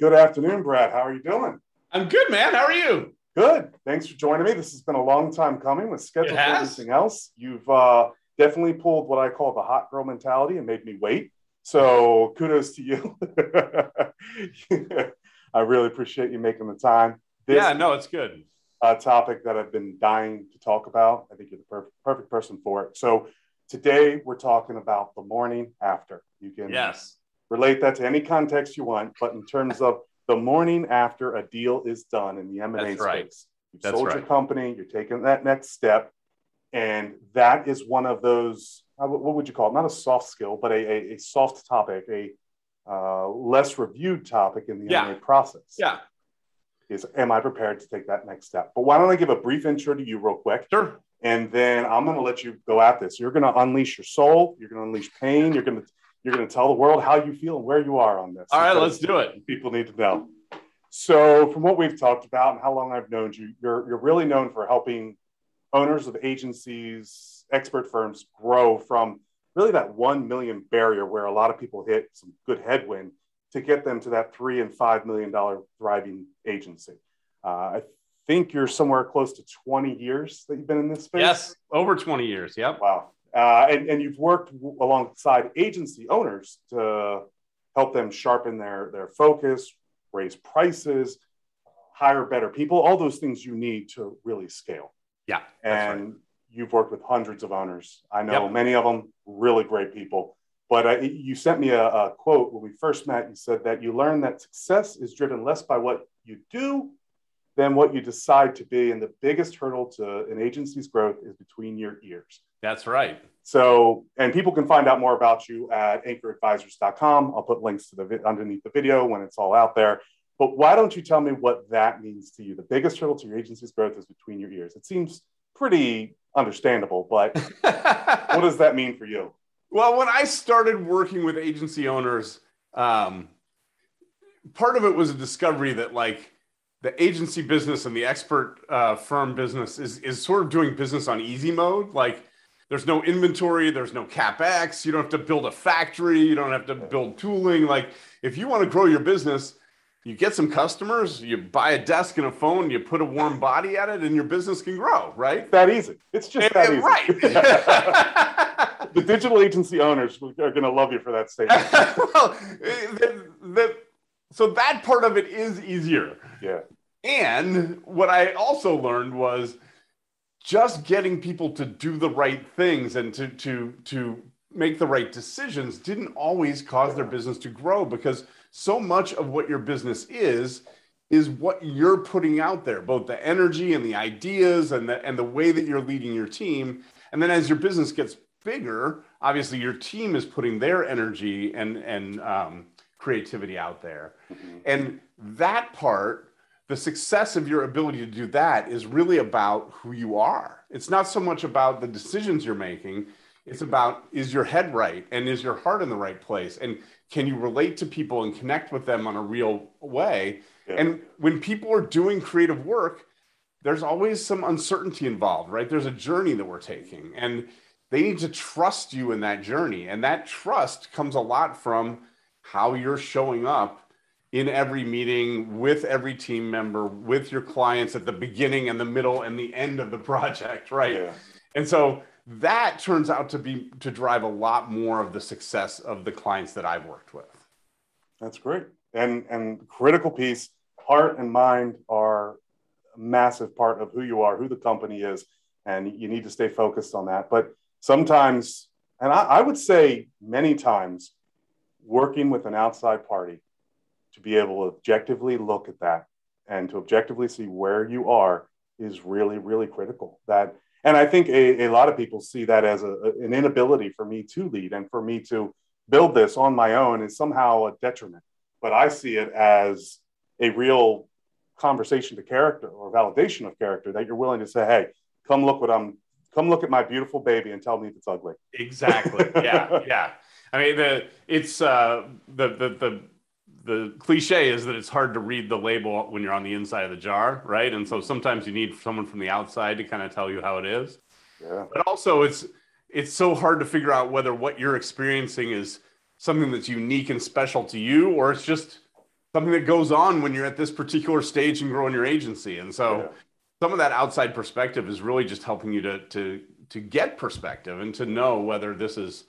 Good afternoon, Brad. How are you doing? I'm good, man. How are you? Good. Thanks for joining me. This has been a long time coming with schedule and everything else. You've uh, definitely pulled what I call the hot girl mentality and made me wait. So kudos to you. I really appreciate you making the time. This yeah, no, it's good. A topic that I've been dying to talk about. I think you're the perfect, perfect person for it. So today we're talking about the morning after. You can yes relate that to any context you want, but in terms of the morning after a deal is done in the M&A space, right. you've That's sold right. your company, you're taking that next step, and that is one of those, what would you call it? Not a soft skill, but a, a, a soft topic, a uh, less reviewed topic in the yeah. M&A process. Yeah. Is am I prepared to take that next step? But why don't I give a brief intro to you real quick? Sure. And then I'm going to let you go at this. You're going to unleash your soul. You're going to unleash pain. You're going to you're going to tell the world how you feel and where you are on this. All right, let's do it. People need to know. So, from what we've talked about and how long I've known you, you're, you're really known for helping owners of agencies, expert firms grow from really that 1 million barrier where a lot of people hit some good headwind to get them to that three and five million dollar thriving agency. Uh, I think you're somewhere close to 20 years that you've been in this space. Yes, over 20 years. Yep. Wow. Uh, and, and you've worked alongside agency owners to help them sharpen their, their focus, raise prices, hire better people, all those things you need to really scale. Yeah. And right. you've worked with hundreds of owners. I know Yep. many of them really great people. But uh, you sent me a, a quote when we first met. You said that you learned that success is driven less by what you do than what you decide to be. And the biggest hurdle to an agency's growth is between your ears. That's right. So, and people can find out more about you at anchoradvisors.com. I'll put links to the underneath the video when it's all out there. But why don't you tell me what that means to you? The biggest hurdle to your agency's growth is between your ears. It seems pretty understandable, but what does that mean for you? Well, when I started working with agency owners, um, part of it was a discovery that like the agency business and the expert uh, firm business is is sort of doing business on easy mode. Like there's no inventory, there's no capex, you don't have to build a factory, you don't have to build tooling. Like if you want to grow your business, you get some customers, you buy a desk and a phone, you put a warm body at it, and your business can grow, right? That easy. It's just that easy. right. the digital agency owners are going to love you for that statement. well, the, the, so that part of it is easier. Yeah. And what I also learned was just getting people to do the right things and to to to make the right decisions didn't always cause their business to grow because so much of what your business is is what you're putting out there both the energy and the ideas and the and the way that you're leading your team and then as your business gets bigger obviously your team is putting their energy and and um, creativity out there mm-hmm. and that part the success of your ability to do that is really about who you are. It's not so much about the decisions you're making. It's about is your head right and is your heart in the right place? And can you relate to people and connect with them on a real way? Yeah. And when people are doing creative work, there's always some uncertainty involved, right? There's a journey that we're taking, and they need to trust you in that journey. And that trust comes a lot from how you're showing up in every meeting with every team member with your clients at the beginning and the middle and the end of the project right Yeah. and so that turns out to be to drive a lot more of the success of the clients that i've worked with That's great. And and critical piece, heart and mind are a massive part of who you are, who the company is, and you need to stay focused on that. But sometimes, and I, I would say many times, working with an outside party to be able to objectively look at that and to objectively see where you are is really, really critical. That and I think a, a lot of people see that as a, an inability for me to lead and for me to build this on my own is somehow a detriment. But I see it as a real conversation to character or validation of character that you're willing to say, hey, come look what I'm, come look at my beautiful baby and tell me if it's ugly. exactly yeah yeah i mean the it's uh the the the the cliche is that it's hard to read the label when you're on the inside of the jar, right? And so sometimes you need someone from the outside to kind of tell you how it is. Yeah. But also it's it's so hard to figure out whether what you're experiencing is something that's unique and special to you or it's just something that goes on when you're at this particular stage and growing your agency. And so yeah. some of that outside perspective is really just helping you to to to get perspective and to know whether this is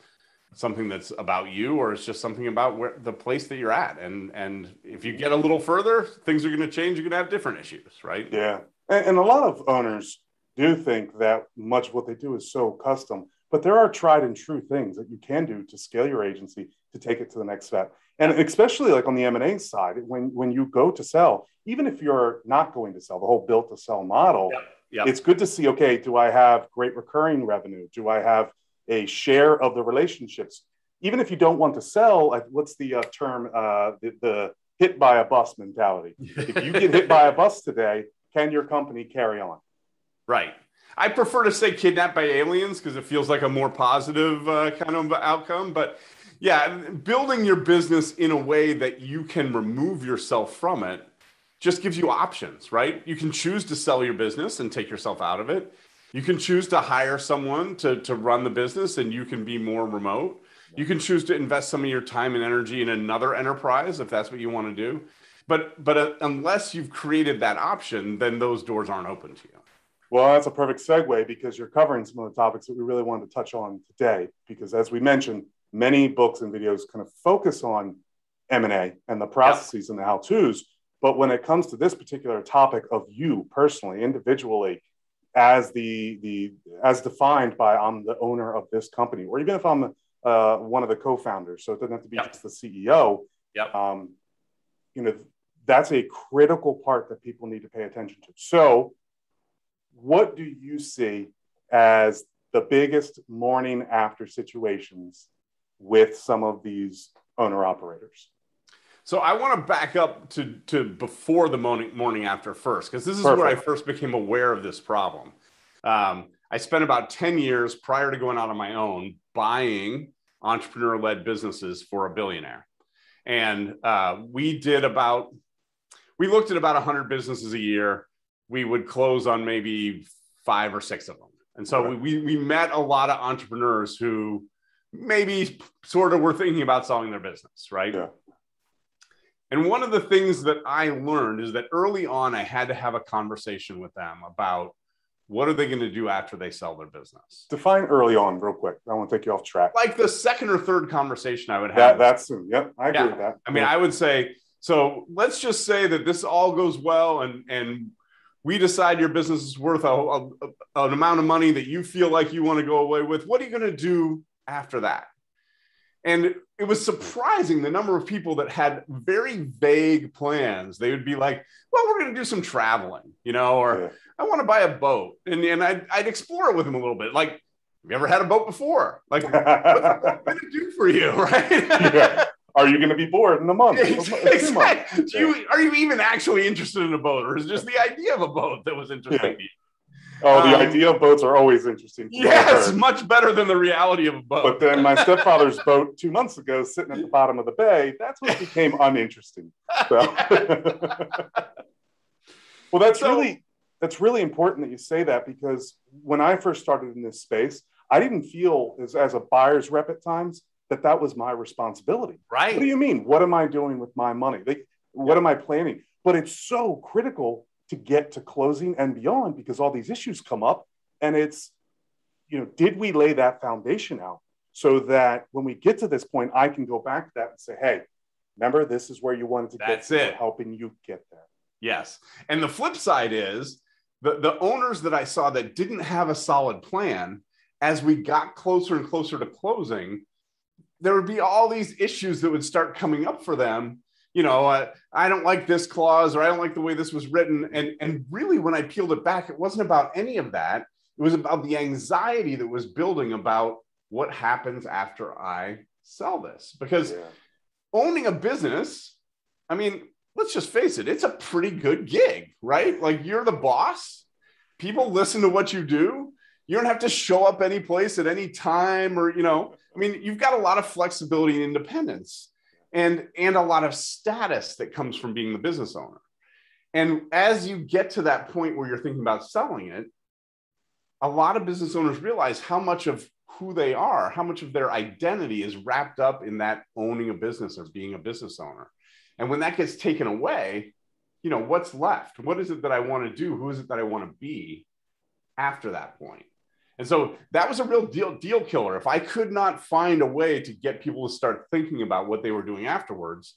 something that's about you or it's just something about where the place that you're at. And and if you get a little further things are going to change you're going to have different issues right? Yeah. And, and, a lot of owners do think that much of what they do is so custom but there are tried and true things that you can do to scale your agency to take it to the next step. And especially like on the m&a side when when you go to sell even if you're not going to sell the whole built to sell model it's good to see okay do i have great recurring revenue? Do i have a share of the relationships. Even if you don't want to sell, what's the uh, term? Uh, the, the hit by a bus mentality. if you get hit by a bus today, can your company carry on? Right. I prefer to say kidnapped by aliens because it feels like a more positive uh, kind of outcome. But yeah, building your business in a way that you can remove yourself from it just gives you options, right? You can choose to sell your business and take yourself out of it. You can choose to hire someone to, to run the business and you can be more remote. You can choose to invest some of your time and energy in another enterprise if that's what you want to do. But but uh, unless you've created that option, then those doors aren't open to you. Well, that's a perfect segue because you're covering some of the topics that we really wanted to touch on today. Because as we mentioned, many books and videos kind of focus on M&A and the processes and the how-tos. But when it comes to this particular topic of you personally, individually, as the the as defined by I'm the owner of this company, or even if I'm uh, one of the co-founders. So it doesn't have to be yep. just the CEO. Yep. Um, you know, that's a critical part that people need to pay attention to. So, what do you see as the biggest morning after situations with some of these owner operators? So I want to back up to, to before the morning, morning after first, because this is Perfect. where I first became aware of this problem. Um, I spent about 10 years prior to going out on my own buying entrepreneur led businesses for a billionaire. And uh, we did about, we looked at about 100 businesses a year. We would close on maybe five or six of them. And so we, we met a lot of entrepreneurs who maybe sort of were thinking about selling their business, right? Yeah. And one of the things that I learned is that early on, I had to have a conversation with them about what are they going to do after they sell their business. Define early on, real quick. I want to take you off track. Like the second or third conversation I would have. That, that's soon. Yep, I agree yeah. with that. I mean, yeah. I would say so. Let's just say that this all goes well, and and we decide your business is worth a, a, an amount of money that you feel like you want to go away with. What are you going to do after that? And it was surprising the number of people that had very vague plans. They would be like, well, we're going to do some traveling, you know, or yeah. I want to buy a boat. And, and I'd, I'd explore it with them a little bit. Like, have you ever had a boat before? Like, what's it going to do for you? Right. yeah. Are you going to be bored in a month? exactly. You, are you even actually interested in a boat, or is just the idea of a boat that was interesting to you? Oh, the um, idea of boats are always interesting. Yes, much better than the reality of a boat. But then my stepfather's boat two months ago, sitting at the bottom of the bay, that's what became uninteresting. So. well, that's so, really that's really important that you say that because when I first started in this space, I didn't feel as, as a buyer's rep at times that that was my responsibility. Right. What do you mean? What am I doing with my money? Like, what am I planning? But it's so critical to get to closing and beyond because all these issues come up and it's you know did we lay that foundation out so that when we get to this point i can go back to that and say hey remember this is where you wanted to That's get it. helping you get there yes and the flip side is the, the owners that i saw that didn't have a solid plan as we got closer and closer to closing there would be all these issues that would start coming up for them you know, uh, I don't like this clause or I don't like the way this was written. And, and really, when I peeled it back, it wasn't about any of that. It was about the anxiety that was building about what happens after I sell this. Because yeah. owning a business, I mean, let's just face it, it's a pretty good gig, right? Like you're the boss, people listen to what you do. You don't have to show up any place at any time or, you know, I mean, you've got a lot of flexibility and independence and and a lot of status that comes from being the business owner and as you get to that point where you're thinking about selling it a lot of business owners realize how much of who they are how much of their identity is wrapped up in that owning a business or being a business owner And when that gets taken away, you know, what's left? What is it that I want to do? Who is it that I want to be after that point? And so that was a real deal deal killer. If I could not find a way to get people to start thinking about what they were doing afterwards,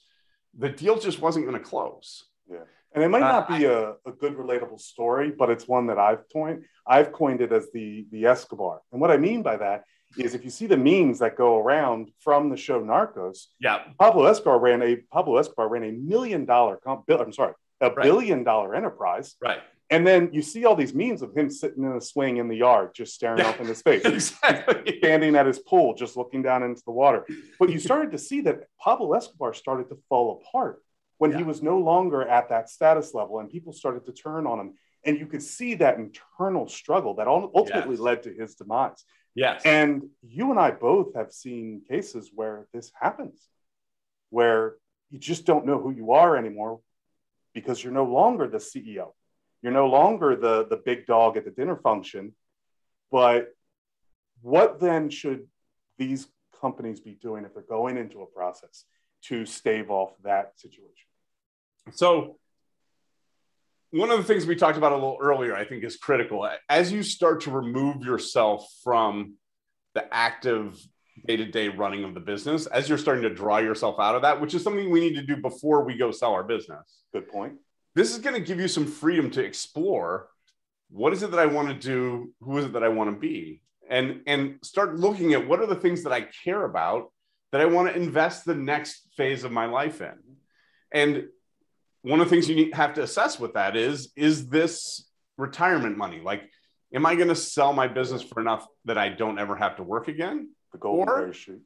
the deal just wasn't going to close. Yeah. And it might not uh, be a, a good relatable story, but it's one that I've coined. I've coined it as the the Escobar. And what I mean by that is if you see the memes that go around from the show Narcos, yeah, Pablo Escobar ran a Pablo Escobar ran a million dollar comp, I'm sorry, a right. billion dollar enterprise. Right. And then you see all these memes of him sitting in a swing in the yard, just staring yeah, off into space, exactly. standing at his pool, just looking down into the water. But you started to see that Pablo Escobar started to fall apart when yeah. he was no longer at that status level, and people started to turn on him. And you could see that internal struggle that ultimately yes. led to his demise. Yes. And you and I both have seen cases where this happens, where you just don't know who you are anymore because you're no longer the CEO. You're no longer the, the big dog at the dinner function. But what then should these companies be doing if they're going into a process to stave off that situation? So, one of the things we talked about a little earlier, I think, is critical. As you start to remove yourself from the active day to day running of the business, as you're starting to draw yourself out of that, which is something we need to do before we go sell our business. Good point. This is going to give you some freedom to explore what is it that I want to do? Who is it that I want to be? And, and start looking at what are the things that I care about that I want to invest the next phase of my life in. And one of the things you need, have to assess with that is is this retirement money like am i going to sell my business for enough that i don't ever have to work again the golden or, parachute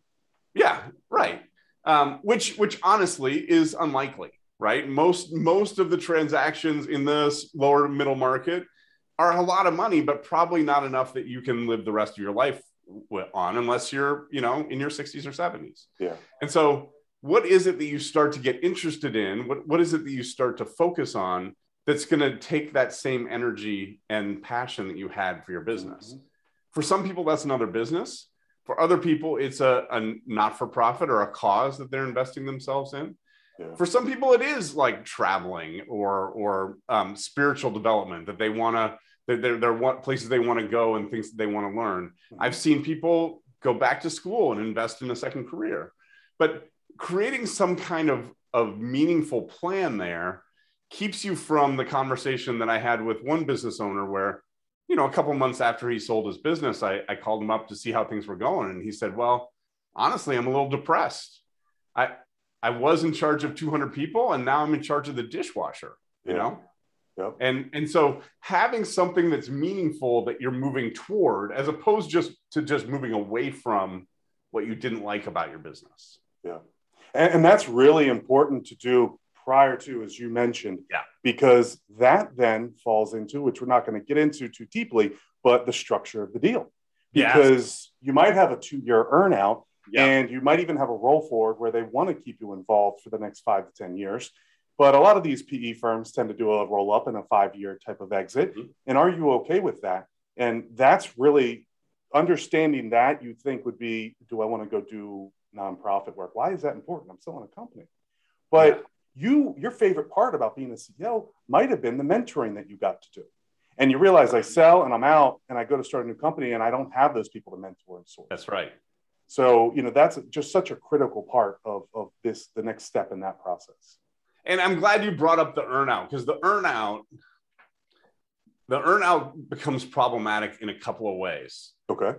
yeah right um, which which honestly is unlikely right most most of the transactions in this lower middle market are a lot of money but probably not enough that you can live the rest of your life on unless you're you know in your 60s or 70s yeah and so what is it that you start to get interested in? What, what is it that you start to focus on that's going to take that same energy and passion that you had for your business? Mm-hmm. For some people, that's another business. For other people, it's a, a not for profit or a cause that they're investing themselves in. Yeah. For some people, it is like traveling or or um, spiritual development that they want to. They're, they're what places they want to go and things that they want to learn. Mm-hmm. I've seen people go back to school and invest in a second career. But creating some kind of, of meaningful plan there keeps you from the conversation that I had with one business owner where, you know, a couple months after he sold his business, I, I called him up to see how things were going. And he said, Well, honestly, I'm a little depressed. I I was in charge of 200 people and now I'm in charge of the dishwasher, you yeah. know? Yep. And and so having something that's meaningful that you're moving toward as opposed just to just moving away from what you didn't like about your business. Yeah. And, and that's really important to do prior to, as you mentioned, yeah. because that then falls into, which we're not going to get into too deeply, but the structure of the deal. Because yes. you might have a two year earnout yeah. and you might even have a roll forward where they want to keep you involved for the next five to 10 years. But a lot of these PE firms tend to do a roll up and a five year type of exit. Mm-hmm. And are you okay with that? And that's really understanding that you think would be do I want to go do nonprofit work. Why is that important? I'm still in a company. But yeah. you, your favorite part about being a CEO might have been the mentoring that you got to do. And you realize I sell and I'm out and I go to start a new company and I don't have those people to mentor and source. That's right. So, you know, that's just such a critical part of, of this, the next step in that process. And I'm glad you brought up the earnout because the earnout, the earnout becomes problematic in a couple of ways. Okay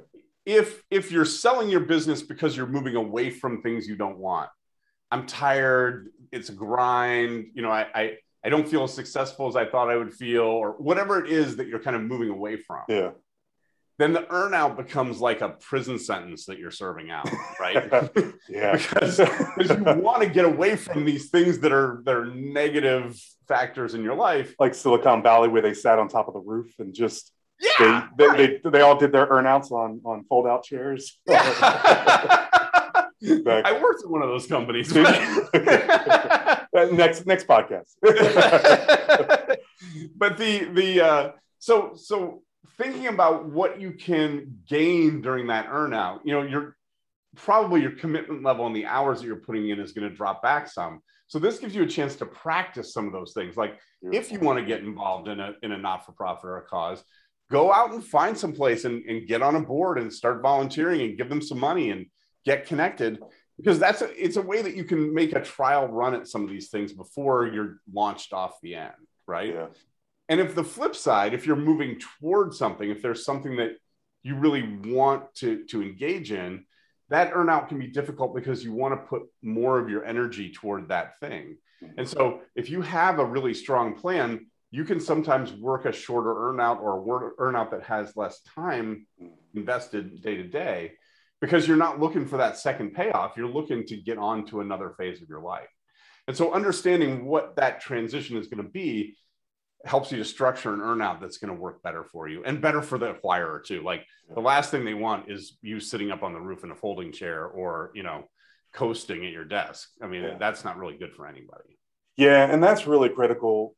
if if you're selling your business because you're moving away from things you don't want i'm tired it's a grind you know i i, I don't feel as successful as i thought i would feel or whatever it is that you're kind of moving away from yeah then the earnout becomes like a prison sentence that you're serving out, right? yeah, because, because you want to get away from these things that are that are negative factors in your life, like Silicon Valley, where they sat on top of the roof and just yeah, they, right. they, they, all did their earnouts on on fold out chairs. Yeah. I worked at one of those companies. next next podcast. but the the uh, so so thinking about what you can gain during that earnout, you know, you're probably your commitment level and the hours that you're putting in is going to drop back some. So this gives you a chance to practice some of those things. Like if you want to get involved in a in a not-for-profit or a cause, go out and find some place and, and get on a board and start volunteering and give them some money and get connected because that's a, it's a way that you can make a trial run at some of these things before you're launched off the end, right? Yeah. And if the flip side, if you're moving towards something, if there's something that you really want to to engage in, that earnout can be difficult because you want to put more of your energy toward that thing. Mm-hmm. And so if you have a really strong plan, you can sometimes work a shorter earnout or a earnout that has less time mm-hmm. invested day to day because you're not looking for that second payoff. You're looking to get on to another phase of your life. And so understanding what that transition is going to be helps you to structure an earnout that's going to work better for you and better for the acquirer too. Like the last thing they want is you sitting up on the roof in a folding chair or, you know, coasting at your desk. I mean, yeah. that's not really good for anybody. Yeah, and that's really critical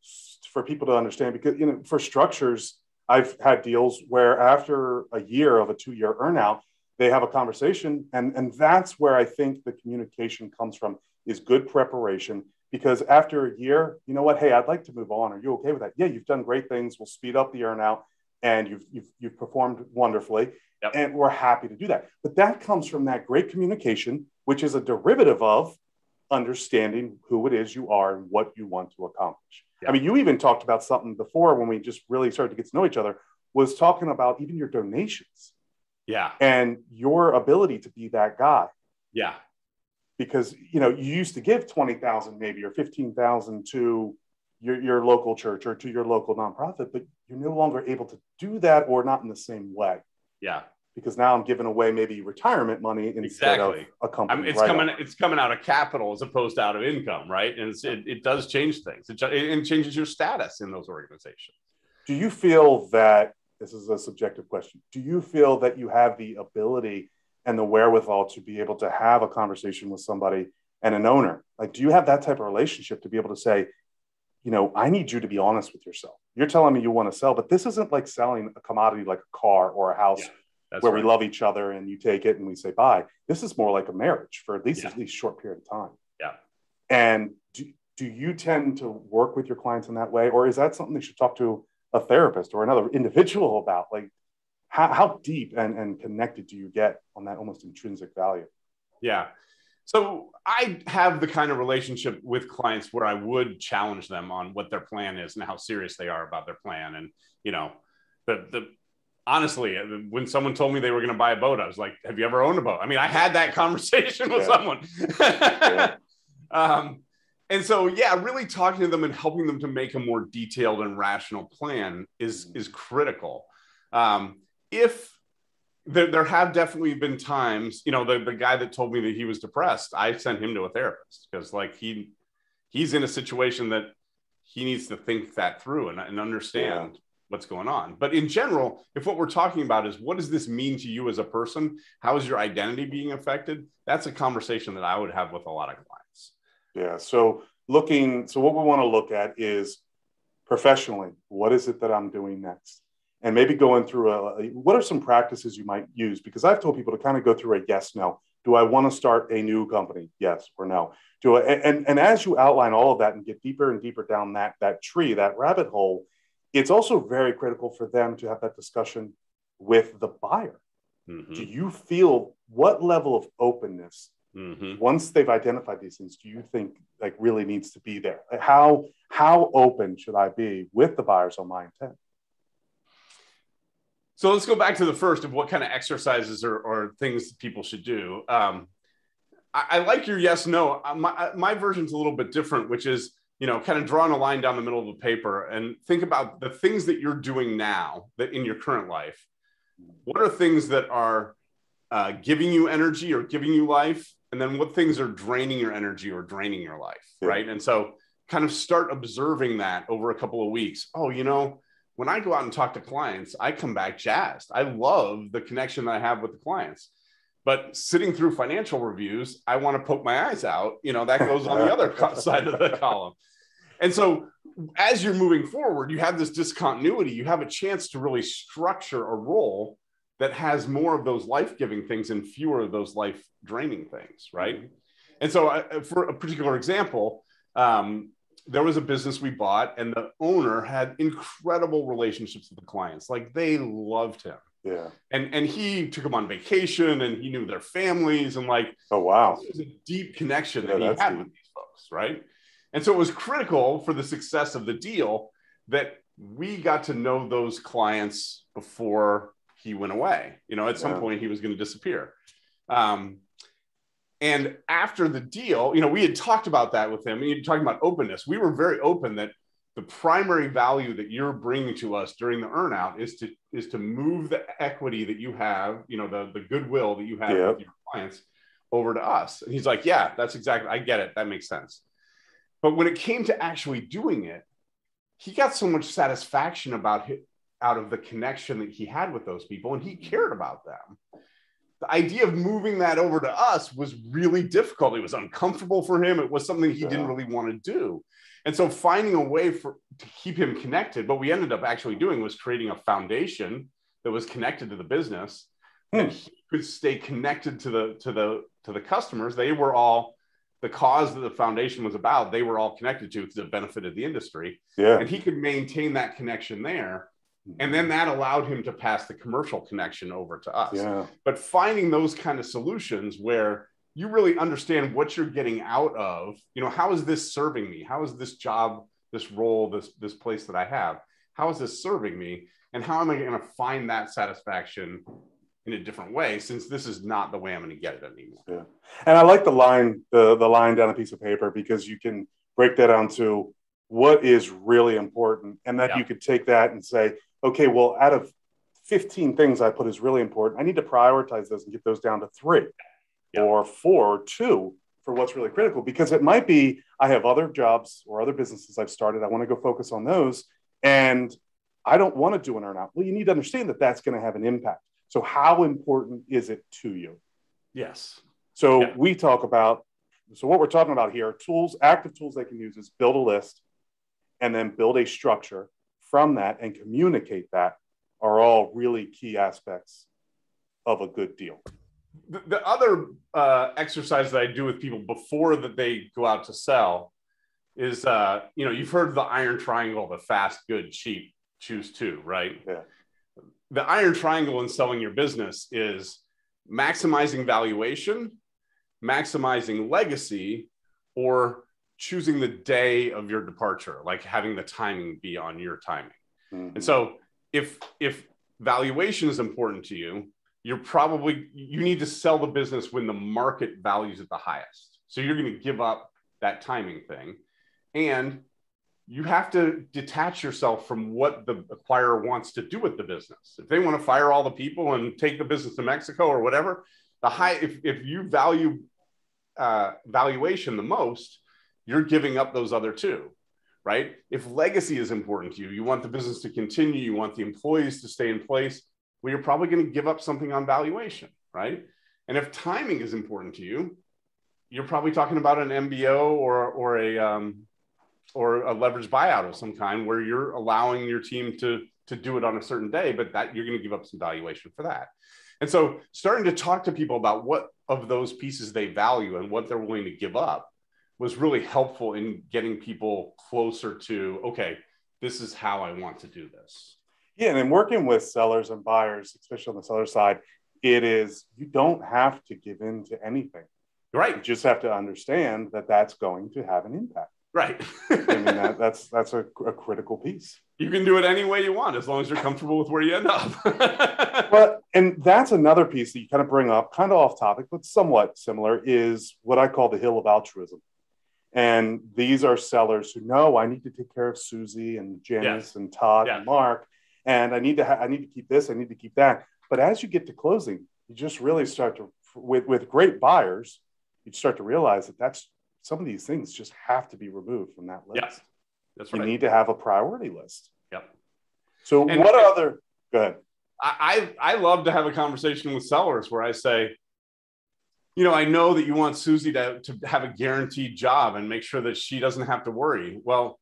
for people to understand because you know, for structures, I've had deals where after a year of a two-year earnout, they have a conversation, and and that's where I think the communication comes from is good preparation because after a year, you know what? Hey, I'd like to move on. Are you okay with that? Yeah, you've done great things. We'll speed up the earnout, and you've you've, you've performed wonderfully, yep. and we're happy to do that. But that comes from that great communication, which is a derivative of understanding who it is you are and what you want to accomplish. Yep. I mean, you even talked about something before when we just really started to get to know each other. Was talking about even your donations. Yeah. And your ability to be that guy. Yeah because you know you used to give 20,000 maybe or 15,000 to your, your local church or to your local nonprofit but you're no longer able to do that or not in the same way yeah because now I'm giving away maybe retirement money instead exactly. of a company. I mean, it's coming, it's coming out of capital as opposed to out of income, right? And it, it does change things. It, it changes your status in those organizations. Do you feel that this is a subjective question? Do you feel that you have the ability and the wherewithal to be able to have a conversation with somebody and an owner. Like do you have that type of relationship to be able to say you know i need you to be honest with yourself. You're telling me you want to sell but this isn't like selling a commodity like a car or a house yeah, where right. we love each other and you take it and we say bye. This is more like a marriage for at least yeah. at least short period of time. Yeah. And do, do you tend to work with your clients in that way? Or is that something they should talk to a therapist or another individual about? Like how, how deep and, and connected do you get on that almost intrinsic value? Yeah. So I have the kind of relationship with clients where I would challenge them on what their plan is and how serious they are about their plan. And, you know, the, the, honestly, when someone told me they were going to buy a boat, I was like, have you ever owned a boat? I mean, I had that conversation with yeah. someone. yeah. um, and so, yeah, really talking to them and helping them to make a more detailed and rational plan is, is critical. Um, if there, there have definitely been times, you know, the, the guy that told me that he was depressed, I sent him to a therapist because like he he's in a situation that he needs to think that through and, and understand yeah. what's going on. But in general, if what we're talking about is what does this mean to you as a person? How is your identity being affected? That's a conversation that I would have with a lot of clients. Yeah. So looking, so what we want to look at is professionally, what is it that I'm doing next? And maybe going through a what are some practices you might use? Because i've told people to kind of go through a yes no. Do i want to start a new company? Yes or no. Do I, and, and as you outline all of that and get deeper and deeper down that that tree that rabbit hole it's also very critical for them to have that discussion with the buyer. Mm-hmm. do you feel what level of openness mm-hmm. once they've identified these things do you think like really needs to be there? How how open should i be with the buyers on my intent so let's go back to the first of what kind of exercises or, or things people should do. Um, I, I, like your yes no. Uh, my, uh, my version's a little bit different, which is you know kind of drawing a line down the middle of the paper and think about the things that you're doing now that in your current life. What are things that are uh, giving you energy or giving you life, and then what things are draining your energy or draining your life, yeah. right? And so kind of start observing that over a couple of weeks. Oh, you know when I go out and talk to clients, I come back jazzed. I love the connection that I have with the clients. But sitting through financial reviews, I want to poke my eyes out. You know, that goes on the other side of the column. And so as you're moving forward, you have this discontinuity. You have a chance to really structure a role that has more of those life-giving things and fewer of those life-draining things, right? Mm-hmm. And so, I, for a particular example, um, there was a business we bought, and the owner had incredible relationships with the clients. Like they loved him. Yeah. And and he took them on vacation, and he knew their families, and like oh wow, it was a deep connection yeah, that he had deep. with these folks, right? And so it was critical for the success of the deal that we got to know those clients before he went away. You know, at some yeah. point he was going to disappear. Um, and after the deal, you know, we had talked about that with him. And you talking about openness. We were very open that the primary value that you're bringing to us during the earnout is to is to move the equity that you have, you know, the the goodwill that you have yep. with your clients over to us. And he's like, yeah, that's exactly. I get it. That makes sense. But when it came to actually doing it, he got so much satisfaction about it out of the connection that he had with those people, and he cared about them the idea of moving that over to us was really difficult. It was uncomfortable for him. It was something he yeah. didn't really want to do. And so finding a way for to keep him connected, what we ended up actually doing was creating a foundation that was connected to the business hmm. and he could stay connected to the to the to the customers. They were all the cause that the foundation was about, they were all connected to because it benefited the industry. Yeah. And he could maintain that connection there and then that allowed him to pass the commercial connection over to us. Yeah. But finding those kind of solutions where you really understand what you're getting out of, you know, how is this serving me? How is this job, this role, this this place that I have? How is this serving me? And how am I going to find that satisfaction in a different way since this is not the way I'm going to get it anymore? Yeah. And I like the line, the, the line down a piece of paper because you can break that down to what is really important and that yeah. you could take that and say okay, well, out of 15 things I put as really important, I need to prioritize those and get those down to three yeah. or four or two for what's really critical because it might be I have other jobs or other businesses I've started. I want to go focus on those. And I don't want to do an earnout. Well, you need to understand that that's going to have an impact. So, how important is it to you? Yes. So, yeah. we talk about, so what we're talking about here tools, active tools they can use is build a list and then build a structure from that and communicate that are all really key aspects of a good deal. The, the other uh, exercise that I do with people before that they go out to sell is, uh, you know, you've heard the iron triangle, the fast, good, cheap, choose two, right? Yeah. The iron triangle in selling your business is maximizing valuation, maximizing legacy, or choosing the day of your departure, like having the timing be on your timing. Mm-hmm. And so if if valuation is important to you, you're probably you need to sell the business when the market values at the highest. So you're going to give up that timing thing. And you have to detach yourself from what the acquirer wants to do with the business. If they want to fire all the people and take the business to Mexico or whatever, the high if, if you value uh, valuation the most, you're giving up those other two, right? If legacy is important to you, you want the business to continue, you want the employees to stay in place, well, you're probably going to give up something on valuation, right? And if timing is important to you, you're probably talking about an MBO or, or a um, or a leveraged buyout of some kind where you're allowing your team to to do it on a certain day, but that you're going to give up some valuation for that. And so starting to talk to people about what of those pieces they value and what they're willing to give up was really helpful in getting people closer to okay this is how i want to do this. Yeah and in working with sellers and buyers especially on the seller side it is you don't have to give in to anything. Right. You just have to understand that that's going to have an impact. Right. I mean that, that's that's a, a, critical piece. You can do it any way you want as long as you're comfortable with where you end up. Well and that's another piece that you kind of bring up kind of off topic but somewhat similar is what i call the hill of altruism and these are sellers who know I need to take care of Susie and Janice and Todd and Mark, and I need to ha- I need to keep this, I need to keep that. But as you get to closing, you just really start to with with great buyers, you start to realize that that's some of these things just have to be removed from that list. Yes. That's right. You need to have a priority list. Yep. So and, what other? Go ahead. I I love to have a conversation with sellers where I say, you know, I know that you want Susie to, to have a guaranteed job and make sure that she doesn't have to worry. Well,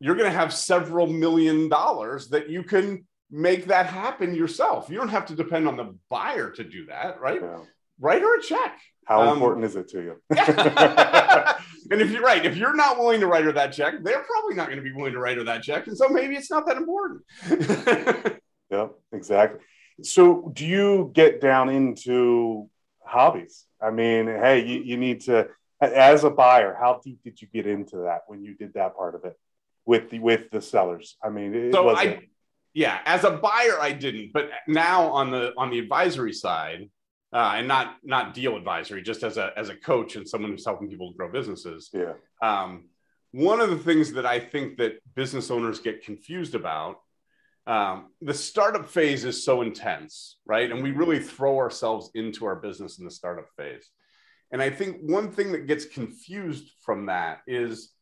you're going to have several million dollars that you can make that happen yourself. You don't have to depend on the buyer to do that, right? Yeah. Write her a check. How Um, important is it to you? and if you're right, if you're not willing to write her that check, they're probably not going to be willing to write her that check. And so maybe it's not that important. Yep, exactly. So, do you get down into hobbies? I mean, hey, you, you need to, as a buyer, how deep did you get into that when you did that part of it with the with the sellers? I mean, it so wasn't. I, yeah, as a buyer, I didn't, but now on the on the advisory side, uh, and not not deal advisory, just as a as a coach and someone who's helping people grow businesses. yeah, Um, one of the things that I think that business owners get confused about, um, the startup phase is so intense, right? And we really throw ourselves into our business in the startup phase. And I think one thing that gets confused from that is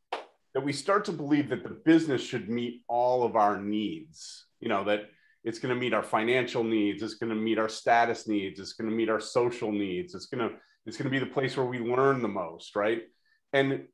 that we start to believe that the business should meet all of our needs. You know, that it's going to meet our financial needs, it's going to meet our status needs, it's going to meet our social needs, it's going to it's going to be the place where we learn the most, right? And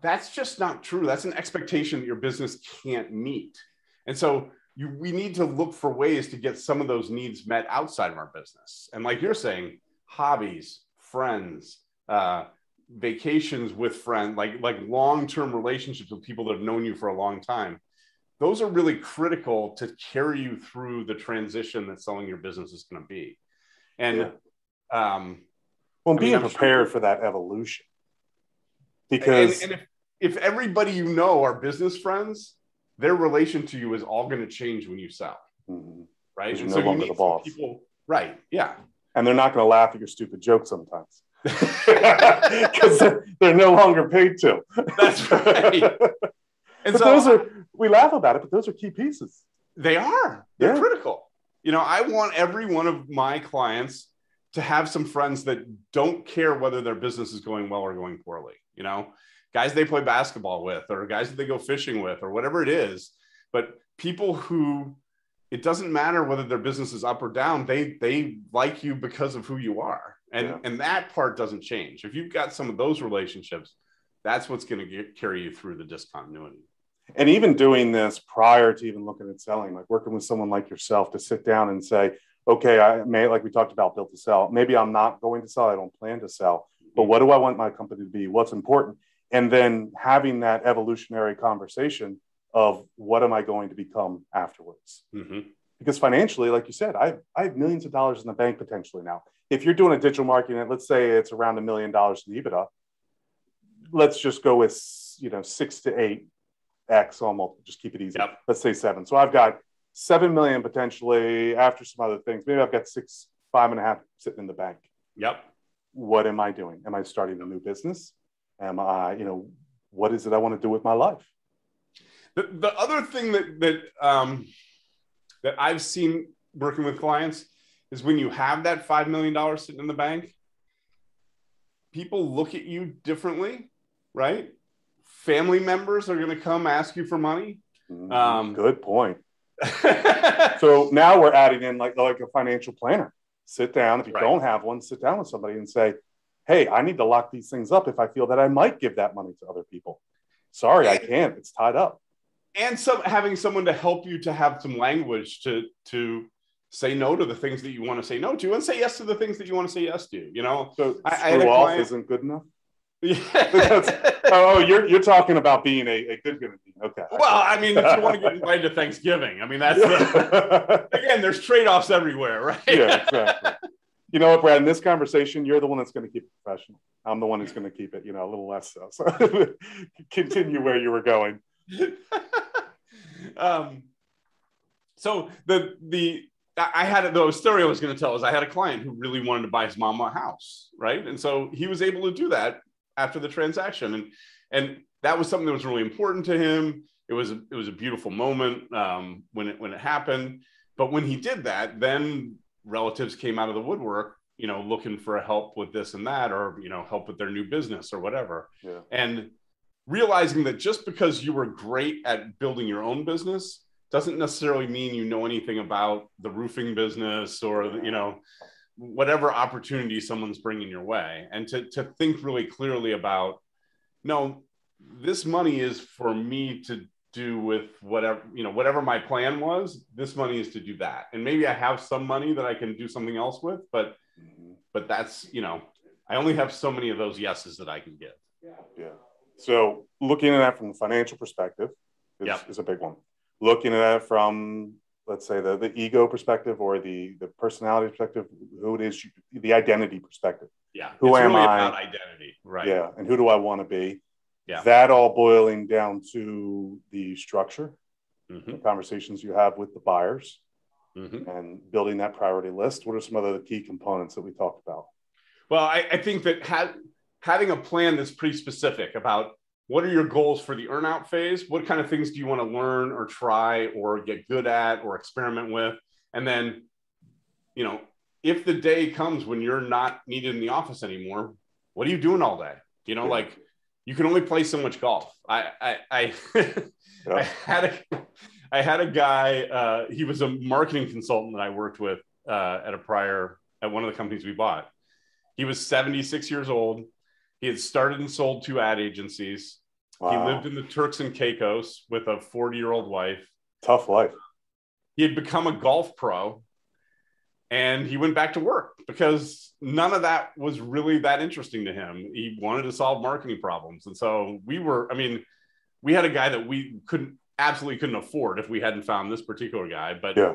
that's just not true. That's an expectation that your business can't meet. And so you, we need to look for ways to get some of those needs met outside of our business. And like you're saying, hobbies, friends, uh, vacations with friends, like like long-term relationships with people that have known you for a long time. Those are really critical to carry you through the transition that selling your business is going to be. And um, well, I being sure- prepared for that evolution because and, and if, if everybody you know are business friends, their relation to you is all going to change when you sell, Mhm. right? And no you longer the boss. People, right? Yeah. and they're not going to laugh at your stupid jokes sometimes because they're, they're no longer paid to. That's right. And but so those are we laugh about it, but those are key pieces. they are. They're Yeah. critical. You know, I want every one of my clients to have some friends that don't care whether their business is going well or going poorly. You know, guys they play basketball with, or guys that they go fishing with, or whatever it is. But people who it doesn't matter whether their business is up or down, they they like you because of who you are. And Yeah. and that part doesn't change. If you've got some of those relationships, that's what's going to carry you through the discontinuity. And even doing this prior to even looking at selling, like working with someone like yourself to sit down and say, okay, I may, like we talked about, built to sell. Maybe I'm not going to sell. I don't plan to sell. But mm-hmm. what do I want my company to be? What's important? And then having that evolutionary conversation of what am I going to become afterwards? Mhm. because financially, like you said, I have, I have millions of dollars in the bank potentially now. If you're doing a digital marketing, let's say it's around a million dollars in EBITDA, let's just go with you know six to eight x almost. Just keep it easy. Yep. Let's say seven. So I've got seven million potentially after some other things. Maybe I've got six, five and a half sitting in the bank. Yep. What am I doing? Am I starting a new business? Am I, you know, what is it I want to do with my life? The, the other thing that that um, that I've seen working with clients is when you have that five million dollars sitting in the bank, people look at you differently, right? Family members are going to come ask you for money. Mm, Um, Good point. So now we're adding in like like a financial planner. Sit down. If you Right. don't have one, sit down with somebody and say, "Hey, I need to lock these things up if I feel that I might give that money to other people." Sorry, I can't. It's tied up. and some having someone to help you to have some language to to say no to the things that you want to say no to and say yes to the things that you want to say yes to. You know, So I- I had screw a off client- isn't good enough. yeah. Oh, you're you're talking about being a, a good being. Okay. well, I mean, if you want to get invited to Thanksgiving, I mean, that's the, again, there's trade offs everywhere, right? yeah, exactly. You know what, Brad? In this conversation, you're the one that's going to keep professional. I'm the one who's going to keep it, you know, a little less so. So continue where you were going. um, so the the I had the story I was going to tell is I had a client who really wanted to buy his mom a house, right? And so he was able to do that after the transaction, and and that was something that was really important to him. It was it was a beautiful moment um, when it when it happened. But when he did that, then relatives came out of the woodwork, you know, looking for help with this and that, or you know, help with their new business or whatever Yeah. and realizing that just because you were great at building your own business doesn't necessarily mean you know anything about the roofing business or the, you know whatever opportunity someone's bringing your way and to, to think really clearly about no this money is for me to do with whatever you know whatever my plan was this money is to do that and maybe i have some money that i can do something else with but. But that's you know i only have so many of those yeses that i can give. Yeah. So looking at that from a financial perspective is, yep. is a big one. Looking at it from let's say the, the ego perspective or the the personality perspective who it is the identity perspective. Yeah. Who am really i? identity. Right. Yeah. And who do i want to be? Yeah. That all boiling down to the structure, mm-hmm. the conversations you have with the buyers, mm-hmm. and building that priority list. What are some other key components that we talked about? Well, I, I think that ha- having a plan that's pretty specific about what are your goals for the earnout phase? What kind of things do you want to learn or try or get good at or experiment with? And then, you know, if the day comes when you're not needed in the office anymore, what are you doing all day? You know, yeah. like you can only play so much golf. I I I, yeah. I had a I had a guy. Uh, he was a marketing consultant that I worked with uh, at a prior at one of the companies we bought. He was 76 years old. He had started and sold two ad agencies. Wow. He lived in the Turks and Caicos with a 40 year old wife. Tough life. He had become a golf pro and he went back to work because none of that was really that interesting to him. He wanted to solve marketing problems. And so we were, I mean, we had a guy that we couldn't absolutely couldn't afford if we hadn't found this particular guy, but yeah.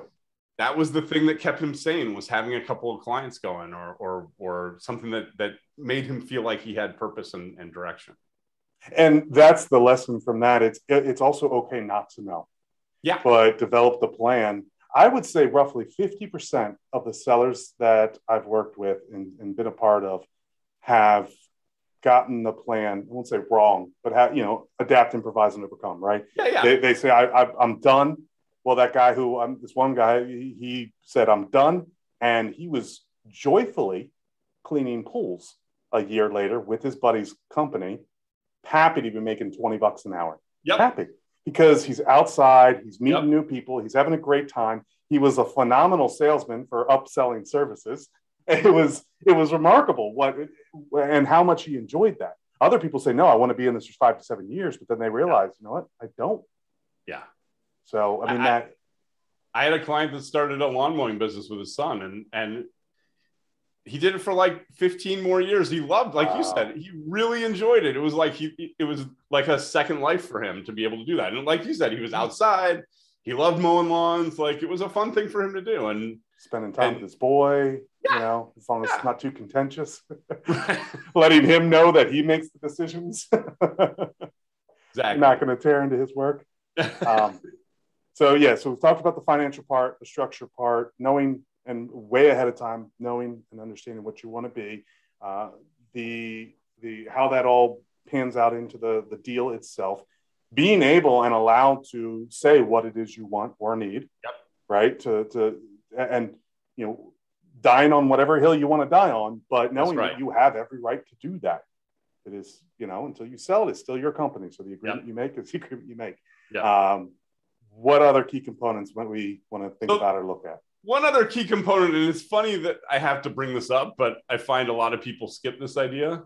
that was the thing that kept him sane was having a couple of clients going or or or something that that made him feel like he had purpose and, and direction. And that's the lesson from that. It's it's also okay not to know. Yeah. But develop the plan I would say roughly 50% of the sellers that I've worked with and, and, been a part of have gotten the plan, I won't say wrong, but have, you know, adapt, improvise, and overcome, right? Yeah, yeah. They, they say, I, am done. Well, that guy who, I'm, this one guy, he, he said, I'm done. And he was joyfully cleaning pools a year later with his buddy's company, happy to be making 20 bucks an hour. Yep. Happy because he's outside, he's meeting yep. new people, he's having a great time. He was a phenomenal salesman for upselling services. It was it was remarkable what and how much he enjoyed that. Other people say, "No, I want to be in this for five to seven years," but then they realize, you know what, I don't. Yeah. So I mean I, that. I had a client that started a lawn mowing business with his son, and and he did it for like 15 more years. He loved, like wow. you said, he really enjoyed it. It was like he, it was like a second life for him to be able to do that. And like you said, he was mm-hmm. outside. He loved mowing lawns. Like it was a fun thing for him to do. And spending time and, with his boy, yeah, you know, as long as yeah. it's not too contentious, letting him know that he makes the decisions. exactly. Not going to tear into his work. Um, so yeah, so we've talked about the financial part, the structure part, knowing and way ahead of time, knowing and understanding what you want to be, uh, the the how that all pans out into the the deal itself, being able and allowed to say what it is you want or need, yep. right? To to and you know, dying on whatever hill you want to die on, but knowing right. that you have every right to do that. It is, you know, until you sell it, it's still your company. So the agreement yep. you make is the agreement you make. Yep. Um, what other key components might we want to think so, about or look at? one other key component, and it's funny that I have to bring this up, but I find a lot of people skip this idea.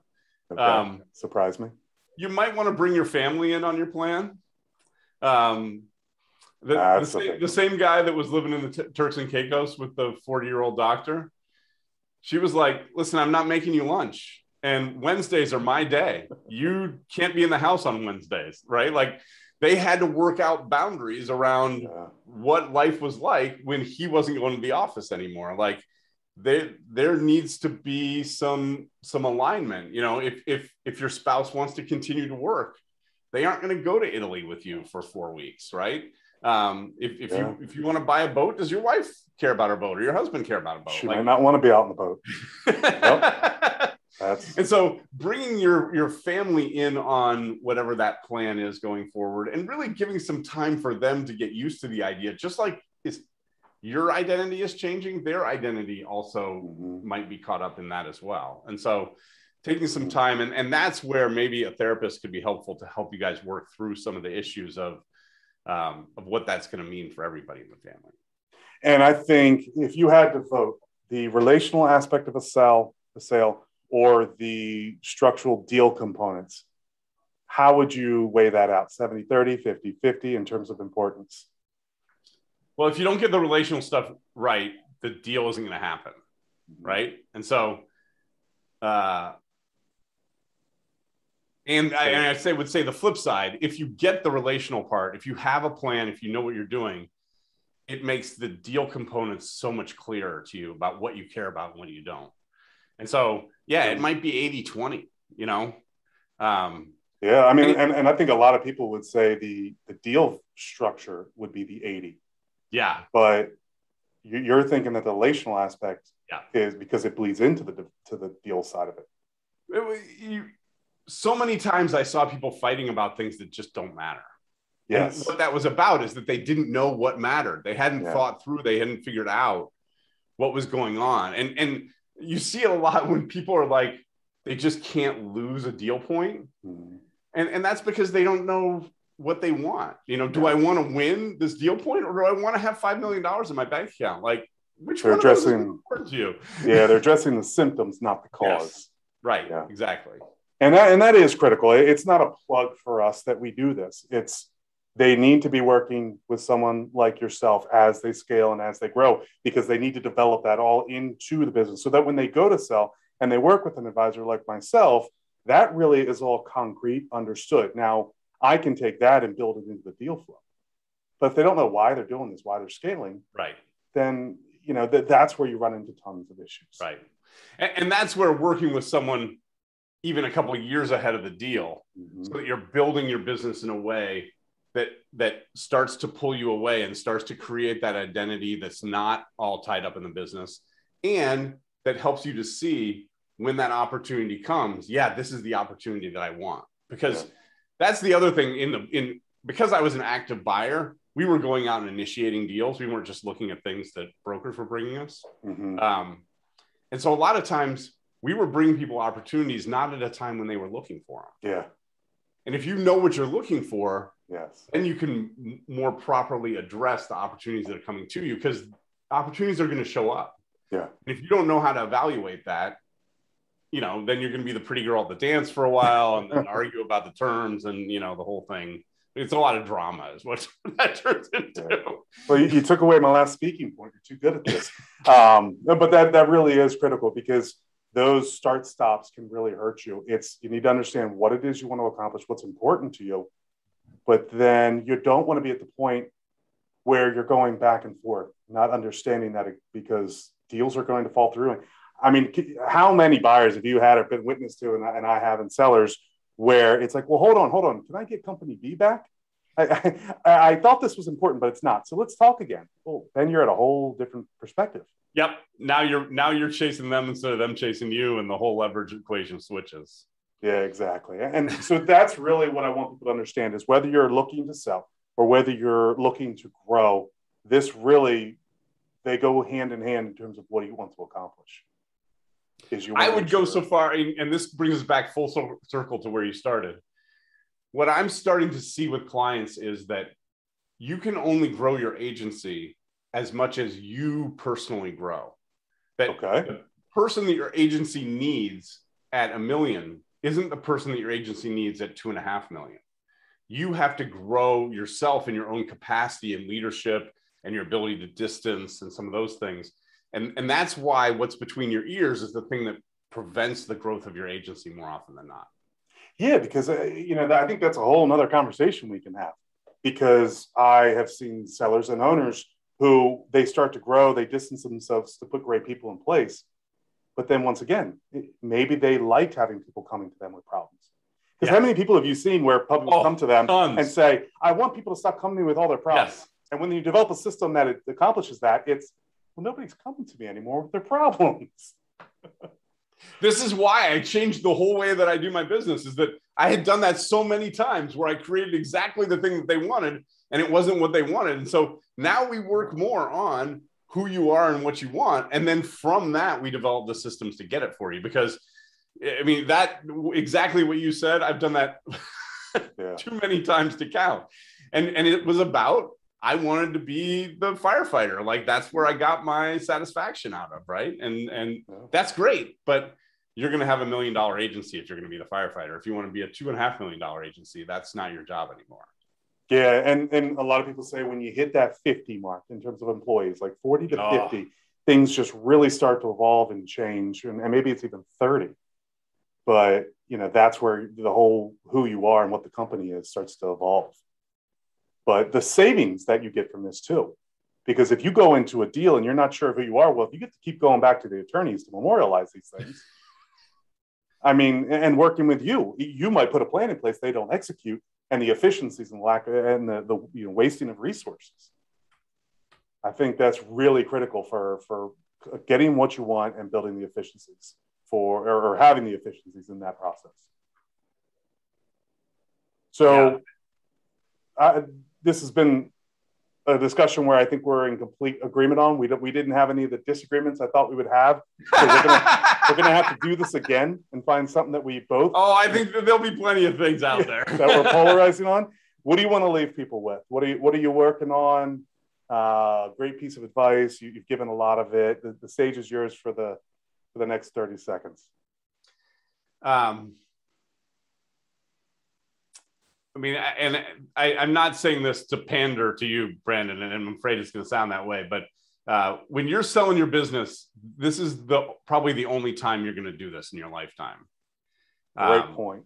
Okay. Um, Surprise me. You might want to bring your family in on your plan. Um, the, the, same, the, same, guy that was living in the t- Turks and Caicos with the 40 year old doctor, she was like, Listen, I'm not making you lunch. And Wednesdays are my day. You can't be in the house on Wednesdays, right? Like, they had to work out boundaries around yeah. what life was like when he wasn't going to the office anymore like there there needs to be some some alignment you know if if if your spouse wants to continue to work they aren't going to go to italy with you for four weeks right um, if, if yeah. you if you want to buy a boat does your wife care about her boat or your husband care about a boat she like, might not want to be out in the boat nope. That's... And so bringing your your family in on whatever that plan is going forward, and really giving some time for them to get used to the idea, just like is your identity is changing, their identity also mm-hmm. might be caught up in that as well. And so taking some time, and, and that's where maybe a therapist could be helpful to help you guys work through some of the issues of um, of what that's going to mean for everybody in the family. And I think if you had to vote, the relational aspect of a sell, a sale, or the structural deal components. how would you weigh that out 70 30 50 50 in terms of importance well if you don't get the relational stuff right the deal isn't going to happen right and so uh and I, and I say would say the flip side if you get the relational part if you have a plan if you know what you're doing it makes the deal components so much clearer to you about what you care about and what you don't and so yeah it might be 80 20 you know um yeah, I mean, and, and I think a lot of people would say the the deal structure would be the 80. Yeah. But you're thinking that the relational aspect yeah. is because it bleeds into the to the deal side of it. it you, so many times I saw people fighting about things that just don't matter. Yes. And what that was about is that they didn't know what mattered. They hadn't yeah. thought through, they hadn't figured out what was going on. And and you see it a lot when people are like, they just can't lose a deal point. Mm-hmm and and that's because they don't know what they want. You know, do I want to win this deal point or do I want to have five million dollars in my bank account? Like, which they're one addressing, of those is important to you? yeah, they're addressing the symptoms, not the cause. Yes. Right. Yeah. Exactly. And that and that is critical. It's not a plug for us that we do this. It's they need to be working with someone like yourself as they scale and as they grow because they need to develop that all into the business so that when they go to sell and they work with an advisor like myself that really is all concrete, understood. Now, I can take that and build it into the deal flow. But if they don't know why they're doing this, why they're scaling, right, then you know that that's where you run into tons of issues. Right, and, and that's where working with someone even a couple of years ahead of the deal, mm-hmm. so that you're building your business in a way that that starts to pull you away and starts to create that identity that's not all tied up in the business, and that helps you to see when that opportunity comes, yeah, this is the opportunity that I want. Because yeah. that's the other thing in the in because I was an active buyer, we were going out and initiating deals. We weren't just looking at things that brokers were bringing us. Mm-hmm. Um, and so a lot of times we were bringing people opportunities not at a time when they were looking for them. Yeah. And if you know what you're looking for, yes, then you can more properly address the opportunities that are coming to you because opportunities are going to show up. Yeah. And if you don't know how to evaluate that, you know, then you're going to be the pretty girl at the dance for a while and then argue about the terms and, you know, the whole thing. It's a lot of drama, is what that turns into. Yeah. Well, you, you, took away my last speaking point. You're too good at this. um, but that, that really is critical because those start stops can really hurt you. It's you need to understand what it is you want to accomplish, what's important to you, but then you don't want to be at the point where you're going back and forth, not understanding that because deals are going to fall through. And I mean, how many buyers have you had or been witness to, and I, and I have in sellers, where it's like, well, hold on, hold on, can I get company B back? I, I, I, thought this was important, but it's not. So let's talk again. Oh, well, then you're at a whole different perspective. Yep. Now you're now you're chasing them instead of them chasing you, and the whole leverage equation switches. Yeah, exactly. And so that's really what I want people to understand is whether you're looking to sell or whether you're looking to grow, this really they go hand in hand in terms of what you want to accomplish is you I would go so far, and this brings us back full circle to where you started. What I'm starting to see with clients is that you can only grow your agency as much as you personally grow. That okay. the person that your agency needs at a million isn't the person that your agency needs at two and a half million. You have to grow yourself in your own capacity and leadership and your ability to distance and some of those things and and that's why what's between your ears is the thing that prevents the growth of your agency more often than not yeah because uh, you know i think that's a whole nother conversation we can have because i have seen sellers and owners who they start to grow they distance themselves to put great people in place but then once again maybe they liked having people coming to them with problems because how many people have you seen where publics oh, come to them tons. and say i want people to stop coming to me with all their problems yes. and when you develop a system that it accomplishes that it's well, nobody's coming to me anymore with their problems. this is why I changed the whole way that I do my business is that I had done that so many times where I created exactly the thing that they wanted and it wasn't what they wanted. And so now we work more on who you are and what you want. And then from that, we develop the systems to get it for you. Because I mean, that exactly what you said, I've done that yeah. too many times to count. And, and it was about I wanted to be the firefighter. Like that's where I got my satisfaction out of, right? And and that's great. But you're going to have a million dollar agency if you're going to be the firefighter. If you want to be a two and a half million dollar agency, that's not your job anymore. Yeah, and and a lot of people say when you hit that 50 mark in terms of employees, like 40 to oh. 50, things just really start to evolve and change, and, and maybe it's even 30. But you know that's where the whole who you are and what the company is starts to evolve. But the savings that you get from this too, because if you go into a deal and you're not sure who you are, well, if you get to keep going back to the attorneys to memorialize these things. I mean, and working with you, you might put a plan in place they don't execute, and the efficiencies and lack uh, and the, the you know, wasting of resources. I think that's really critical for for getting what you want and building the efficiencies for or, or having the efficiencies in that process. So, yeah. I, this has been a discussion where I think we're in complete agreement on. We don't, we didn't have any of the disagreements I thought we would have. So we're gonna we're gonna have to do this again and find something that we both. Oh, I think there'll be plenty of things out there that we're polarizing on. What do you want to leave people with? What are you What are you working on? Uh, great piece of advice. You, have given a lot of it. The, the stage is yours for the for the next thirty seconds. Um, I mean, and I, am not saying this to pander to you, Brandon, and I'm afraid it's going to sound that way. But uh, when you're selling your business, this is the probably the only time you're going to do this in your lifetime. Great um, point.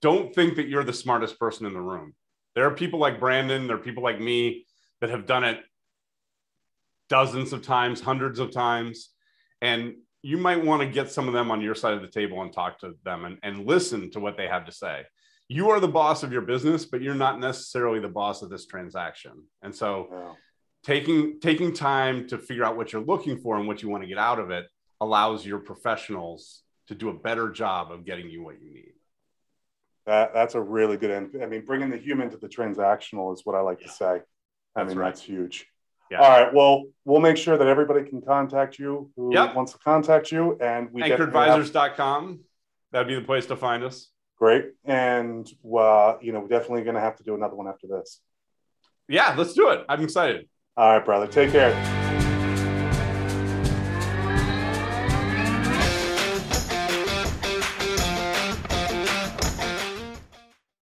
Don't think that you're the smartest person in the room. There are people like Brandon. There are people like me that have done it dozens of times, hundreds of times, and you might want to get some of them on your side of the table and talk to them and, and listen to what they have to say you are the boss of your business, but you're not necessarily the boss of this transaction. And so taking taking time to figure out what you're looking for and what you want to get out of it allows your professionals to do a better job of getting you what you need. That that's a really good end. I mean, bringing the human to the transactional is what I like yeah. to say. I that's mean, right. that's huge. Yeah. All right. Well, we'll make sure that everybody can contact you who yep. wants to contact you. And we anchoradvisors.com. That'd be the place to find us. Great. And, uh, you know, we're definitely going to have to do another one after this. Yeah, let's do it. I'm excited. All right, brother. Take care.